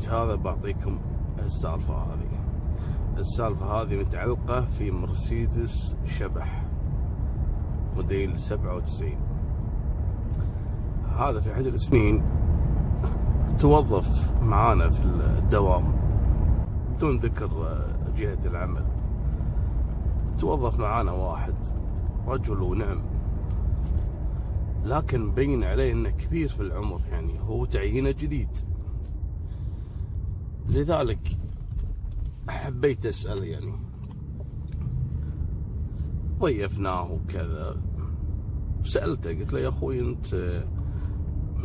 البرنامج هذا بعطيكم السالفة هذه. السالفة هذه متعلقة في مرسيدس شبح موديل 97 هذا في أحد السنين توظف معانا في الدوام بدون ذكر جهة العمل. توظف معانا واحد رجل ونعم. لكن مبين عليه إنه كبير في العمر يعني هو تعيينه جديد. لذلك حبيت أسأل يعني ضيفناه وكذا سألته قلت له يا أخوي أنت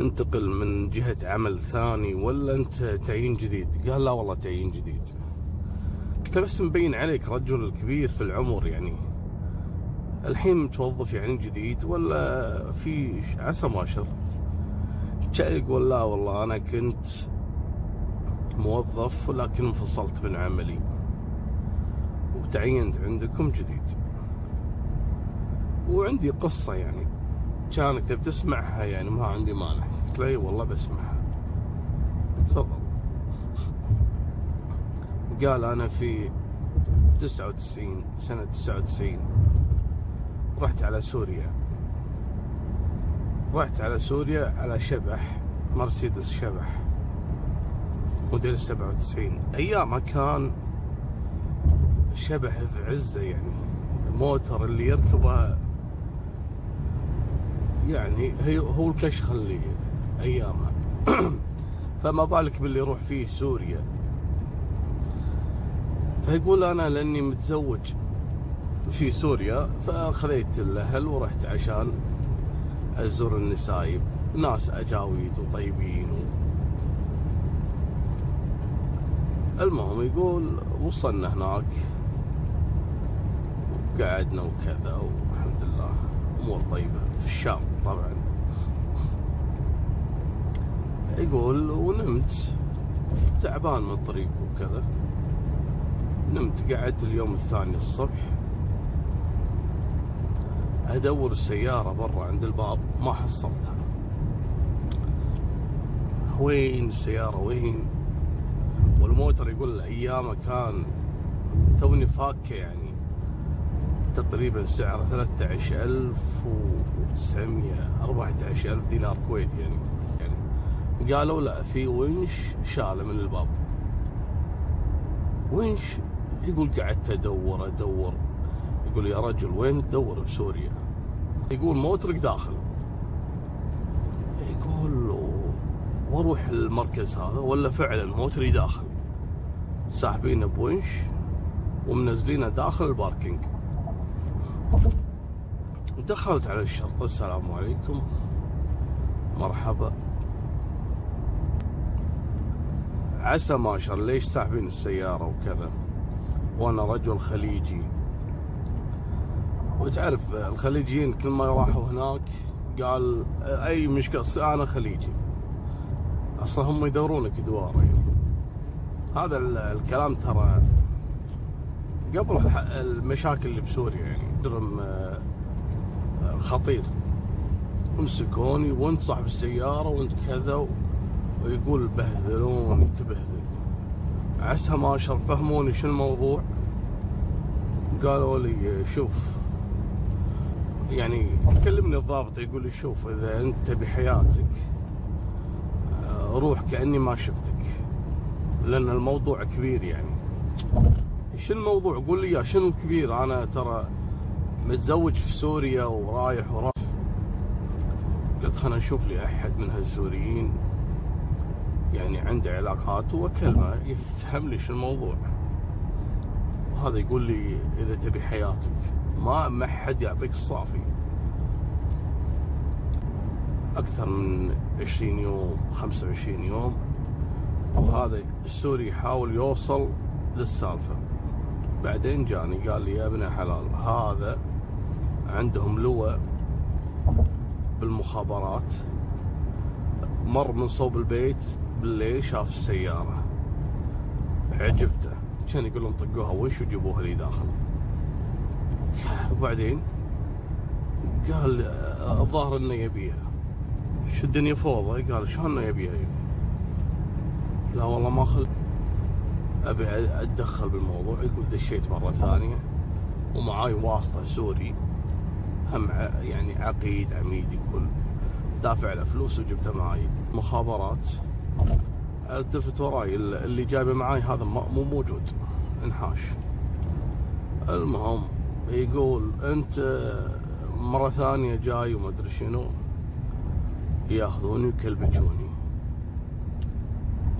منتقل من جهة عمل ثاني ولا أنت تعيين جديد؟ قال لا والله تعيين جديد. قلت له بس مبين عليك رجل كبير في العمر يعني الحين متوظف يعني جديد ولا في عسى ما شر يقول لا والله أنا كنت موظف ولكن انفصلت من عملي. وتعينت عندكم جديد. وعندي قصة يعني كانك تبي تسمعها يعني ما عندي مانع. قلت له والله بسمعها. تفضل. قال أنا في 99 سنة 99 رحت على سوريا. رحت على سوريا على شبح مرسيدس شبح. موديل 97 ايامها كان شبح في عزة يعني. الموتر اللي يركبه يعني هي هو الكشخ اللي أيامها. فما بالك باللي يروح فيه سوريا. فيقول أنا لأني متزوج في سوريا فخذيت الأهل ورحت عشان أزور النسايب. ناس أجاويد وطيبين و... المهم يقول وصلنا هناك وقعدنا وكذا والحمد لله أمور طيبة في الشام طبعا. يقول ونمت تعبان من الطريق وكذا. نمت قعدت اليوم الثاني الصبح. أدور السيارة برا عند الباب ما حصلتها. وين السيارة؟ وين؟ والموتر يقول أيامه كان توني فاكه يعني. تقريبا سعره 13900 14000 دينار كويتي يعني. يعني قالوا لا في ونش شاله من الباب. ونش يقول قعدت ادور أدور. يقول يا رجل وين تدور؟ بسوريا. يقول موترك داخل. يقول وأروح المركز هذا ولا فعلا موتري داخل ساحبينه بونش ومنزلينه داخل ال parking. دخلت على الشرطة السلام عليكم. مرحبا. عسى ماشر ليش ساحبين السيارة وكذا؟ وأنا رجل خليجي. وتعرف الخليجيين كل ما راحوا هناك قال أي مشكلة أنا خليجي. أصلا هم يدورونك دوار يعني. هذا الكلام ترى قبل المشاكل اللي بسوريا يعني جرم خطير. امسكوني وانت صاحب السيارة وانت كذا ويقول بهذلوني تبهذل. عسى ما شر فهموني شو الموضوع؟ قالوا لي شوف. يعني كلمني الضابط يقول لي شوف إذا أنت بحياتك روح كأني ما شفتك. لأن الموضوع كبير يعني. شو الموضوع؟ قول لي شنو كبير؟ أنا ترى متزوج في سوريا ورايح ورايح. قلت خلنا نشوف لي أحد من هالسوريين يعني عنده علاقات واكلمه يفهم لي شو الموضوع. وهذا يقول لي إذا تبي حياتك. ما ما حد يعطيك الصافي. أكثر من 20 يوم 25 يوم. وهذا السوري يحاول يوصل للسالفة. بعدين جاني قال لي يا ابن حلال هذا عندهم لواء بالمخابرات مر من صوب البيت بالليل شاف السيارة عجبته. كان يقول لهم طقوها وش وجيبوها لي داخل؟ وبعدين قال الظاهر إنه يبيها. شو الدنيا فوضى قال شلون يبيها لا والله ما خل أبي أتدخل بالموضوع. يقول دشيت مرة ثانية ومعاي واسطة سوري هم يعني عقيد عميد يقول دافع له فلوس وجبته معاي. مخابرات. التفت وراي. اللي جايبه معاي هذا مو موجود. انحاش. المهم يقول أنت مرة ثانية جاي وما أدري شنو. ياخذوني ويكلبجوني.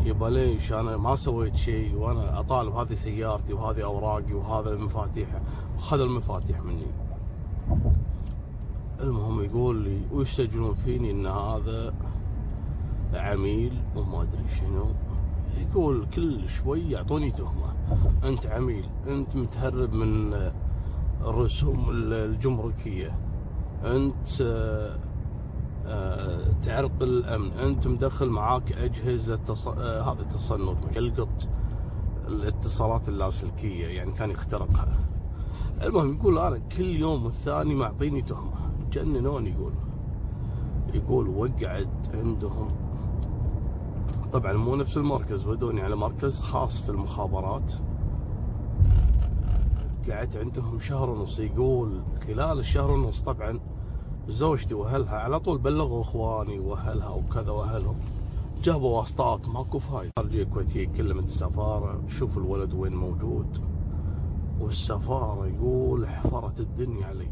يبا ليش؟ أنا ما سويت شيء وأنا أطالب هذه سيارتي وهذه أوراقي وهذا مفاتيحه وخذ المفاتيح مني. المهم يقول لي ويستجلون فيني؟ إن هذا عميل وما أدري شنو. يقول كل شوي يعطوني تهمة. أنت عميل أنت متهرب من الرسوم الجمركية. أنت تعرق الأمن. انت مدخل معاك أجهزة تص... آه، هذا التصنت يلقط الاتصالات اللاسلكية يعني كان يخترقها. المهم يقول أنا كل يوم والثاني معطيني تهمة. جننوني يقول. يقول وقعد عندهم. طبعا مو نفس المركز ودوني على مركز خاص في المخابرات. قعدت عندهم شهر ونص. يقول خلال الشهر ونص طبعا زوجتي وأهلها على طول بلغوا إخواني وأهلها وكذا وأهلهم. جابوا واسطات ماكو فايدة. خارجيه كويتيه كلمت السفارة شوف الولد وين موجود. والسفارة يقول حفرت الدنيا علي.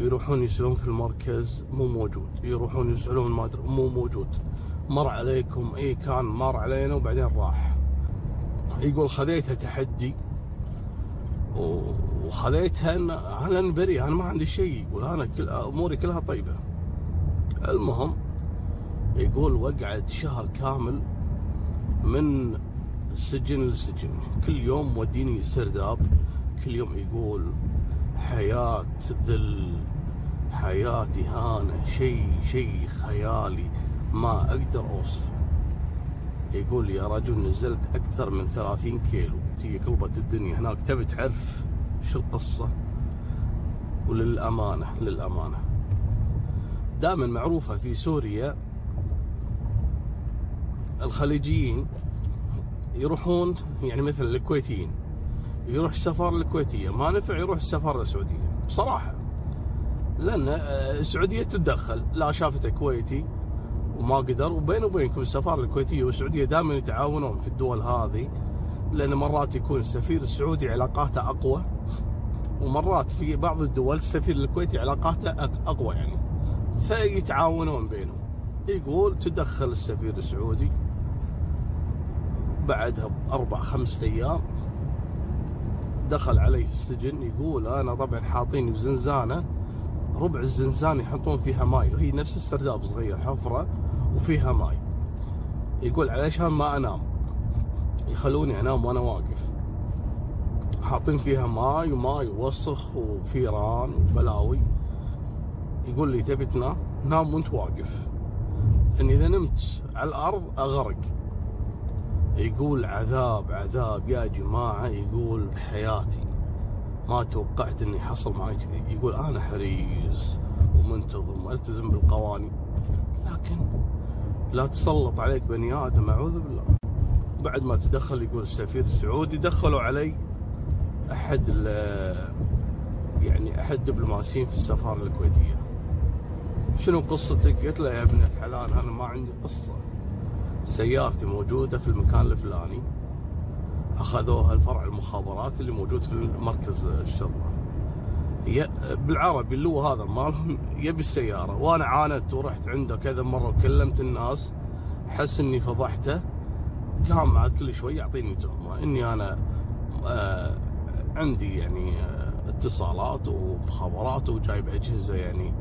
يروحون يسألون في المركز مو موجود. يروحون يسألون ما أدري مو موجود. مر عليكم إي كان مر علينا وبعدين راح. يقول خذيتها تحدي. وخذيتها ان أنا بريء أنا ما عندي شيء يقول أنا كل أموري كلها طيبة. المهم يقول وقعد شهر كامل من سجن لسجن. كل يوم وديني سرداب كل يوم يقول حياة ذل حياة إهانة شيء شيء خيالي ما أقدر أوصفه يقول يا رجل نزلت أكثر من ثلاثين كيلو. تي قلبة الدنيا هناك تبي تعرف شو القصة؟ وللأمانة للأمانة. دائما معروفة في سوريا الخليجيين يروحون يعني مثلا الكويتيين يروح السفارة الكويتية. ما نفع يروح السفارة السعودية. بصراحة لأن السعودية تتدخل. لا شافته كويتي وما قدر. وبين وبينكم السفارة الكويتية والسعودية دائما يتعاونون في الدول هذه لأن مرات يكون السفير السعودي علاقاته أقوى. ومرات في بعض الدول السفير الكويتي علاقاته أقوى يعني. فيتعاونون بينهم. يقول تدخل السفير السعودي بعدها بأربع خمسة أيام. دخل علي في السجن. يقول أنا طبعا حاطيني بزنزانة. ربع الزنزانة يحطون فيها ماي. وهي نفس السرداب صغير حفرة وفيها ماي. يقول علشان ما أنام. يخلوني أنام وأنا واقف. حاطين فيها ماي وماي وسخ وفيران وبلاوي. يقول لي تبي تنام نام وانت واقف. ان إذا نمت على الأرض أغرق. يقول عذاب عذاب يا جماعة يقول بحياتي ما توقعت إني حصل معي كذي. يقول أنا حريص ومنتظم وألتزم بالقوانين. لكن لا تسلط عليك بني آدم أعوذ بالله. بعد ما تدخل يقول السفير السعودي دخلوا علي. أحد يعني أحد دبلوماسيين في السفارة الكويتية. شنو قصتك؟ قلت له يا ابن الحلال أنا ما عندي قصة. سيارتي موجودة في المكان الفلاني. أخذوها الفرع المخابرات اللي موجود في مركز الشرطة. بالعربي اللي هو هذا مالهم يبي السيارة. وأنا عاندت ورحت عنده كذا مرة وكلمت الناس. حس إني فضحته. قام بعد كل شوي يعطيني تهمة. إني أنا آه عندي يعني آه اتصالات ومخابرات وجايب أجهزة يعني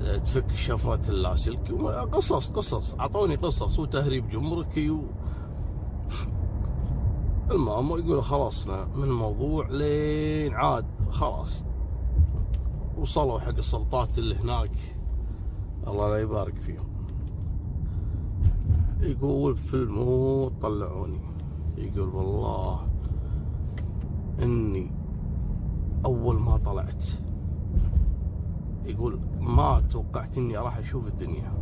آه تفك شفرة اللاسلكي قصص قصص. أعطوني قصص وتهريب جمركي و... المهم يقول خلصنا من الموضوع لين عاد خلاص. وصلوا حق السلطات اللي هناك. الله لا يبارك فيهم. يقول في الموت طلعوني. يقول والله إني أول ما طلعت. يقول ما توقعت إني راح أشوف الدنيا.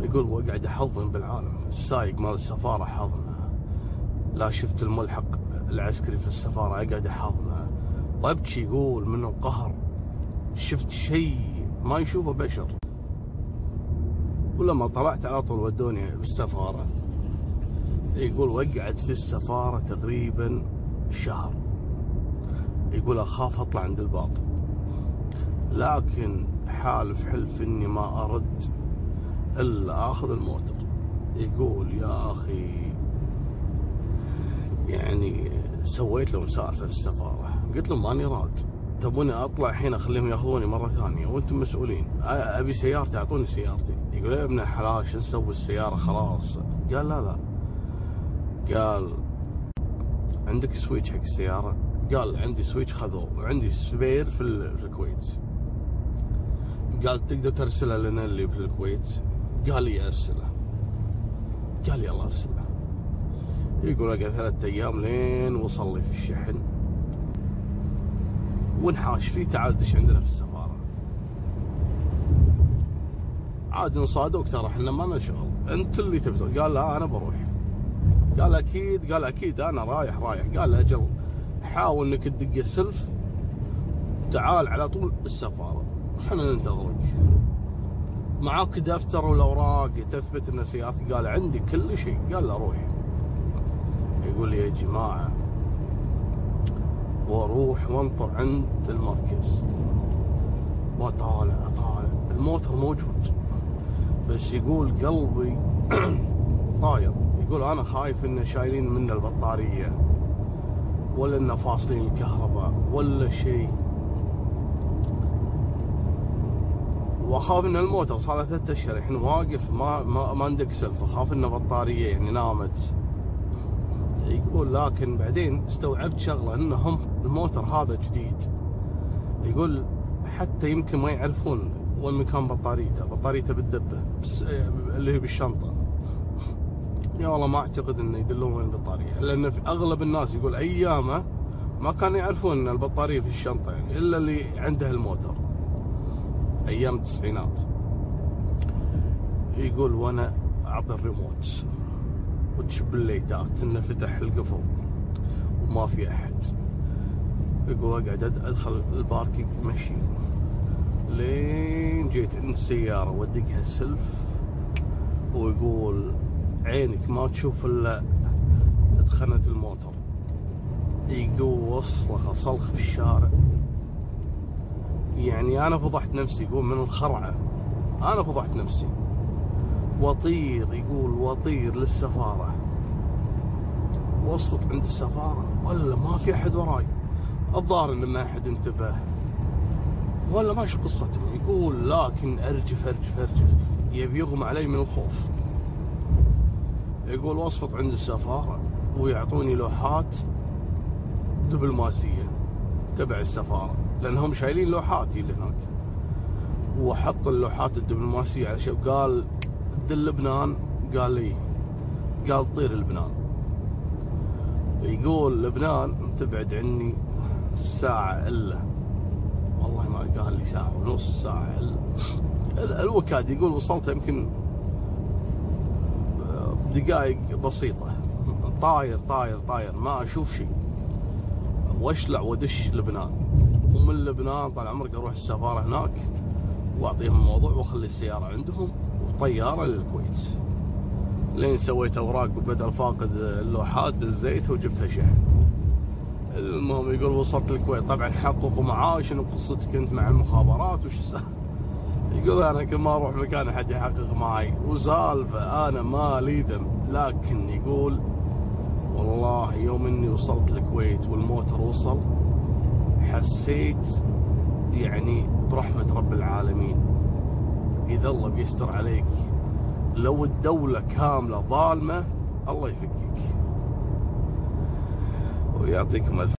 يقول وقعد أحضن بالعالم. السايق مال السفارة حضنه لا شفت الملحق العسكري في السفارة أقعد أحاضنه. وابكي يقول من القهر. شفت شيء ما يشوفه بشر. ولما طلعت على طول ودوني بالسفاره يقول وقعت في السفارة تقريبا شهر. يقول أخاف أطلع عند الباب لكن حالف حلف إني ما أرد إلا أخذ الموتر. يقول يا أخي يعني سويت لهم سالفة في السفارة. قلت لهم ماني راد. تبوني أطلع الحين أخليهم يأخذوني مرة ثانية وأنتم مسؤولين. أبي سيارتي أعطوني سيارتي. يقول يا ابن الحلال شو نسوي السياره خلاص. قال لا لا. قال عندك switch حق السيارة؟ قال عندي switch خذوه وعندي spare في, الكويت. قال تقدر ترسله لنا اللي في الكويت؟ قال لي أرسله. قال لي يلا أرسله. يقول أقعد ثلاثة أيام لين وصل لي في الشحن. ونحاش فيه تعال دش عندنا في السفارة. عاد نصادوك ترى إحنا ما لنا شغل. أنت اللي تبدو قال لا أنا بروح. قال أكيد قال أكيد أنا رايح رايح. قال أجل. حاول إنك تدق السلف. تعال على طول السفارة. إحنا ننتظرك. معاك دفتر والاوراق تثبت إن سيارتي قال عندي كل شيء. قال له روح يقول لي يا جماعة وأروح وانطر عند المركز. وأطالع أطالع. الموتر موجود. بس يقول قلبي طاير. يقول أنا خايف ان شايلين منه البطارية. ولا ان فاصلين الكهرباء ولا شيء. وأخاف إن الموتر صار له ثلاث أشهر الحين واقف ما ما ما عندك سلف أخاف إنه بطارية يعني نامت. يقول لكن بعدين استوعبت شغلة انهم الموتر هذا جديد. يقول حتى يمكن ما يعرفون وين مكان بطاريته بطاريته بالدبة اللي هي بالشنطة. يا والله ما أعتقد إنه يدلون وين البطارية لأن في أغلب الناس يقول أيامه ما كانوا يعرفون إن البطارية في الشنطة يعني إلا اللي عنده الموتر. أيام التسعينات. يقول وأنا اعطي الريموت وتشب ال ليتات إنه فتح القفل وما في أحد. يقول أقعد أدخل ال parking مشي. لين جيت عند السيارة ودقها ال self ويقول عينك ما تشوف إلا دخنة الموتر. صلخ في الشارع. يعني أنا فضحت نفسي يقول من الخرعة. أنا فضحت نفسي. وطير يقول وطير للسفارة. واصفط عند السفارة. ولا ما في أحد وراي. الظاهر إن ما أحد انتبه. ولا ماشي قصتهم يقول لكن أرجف أرجف أرجف. يبي يغمى علي من الخوف. يقول واصفط عند السفارة ويعطوني لوحات دبلوماسية تبع السفارة لأنهم شايلين لوحاتي اللي هناك. وحط اللوحات الدبلوماسية على شيء قال تدل لبنان؟ قال لي قال طير لبنان. يقول لبنان تبعد عني ساعة إلا. والله ما قال لي ساعة ونص ساعة إلا. الوكاد يقول وصلت يمكن دقائق بسيطة. طاير طاير طاير. ما أشوف شيء. وأشلع ودش لبنان. ومن لبنان طال عمرك أروح السفارة هناك وأعطيهم الموضوع وأخلي السيارة عندهم وطيارة للكويت. لين سويت أوراق وبدل فاقد اللوحات دزيتها وجبتها شحن. المهم يقول وصلت الكويت. طبعا حققوا معاي شنو قصتك أنت مع المخابرات وش يقول أنا كل ما أروح مكان أحد يحقق معي. وسالفة أنا ما لي ذنب لكن يقول والله يوم إني وصلت الكويت والموتر وصل حسيت يعني برحمة رب العالمين. إذا الله بيستر عليك. لو الدولة كاملة ظالمة الله يفكك. ويعطيكم الف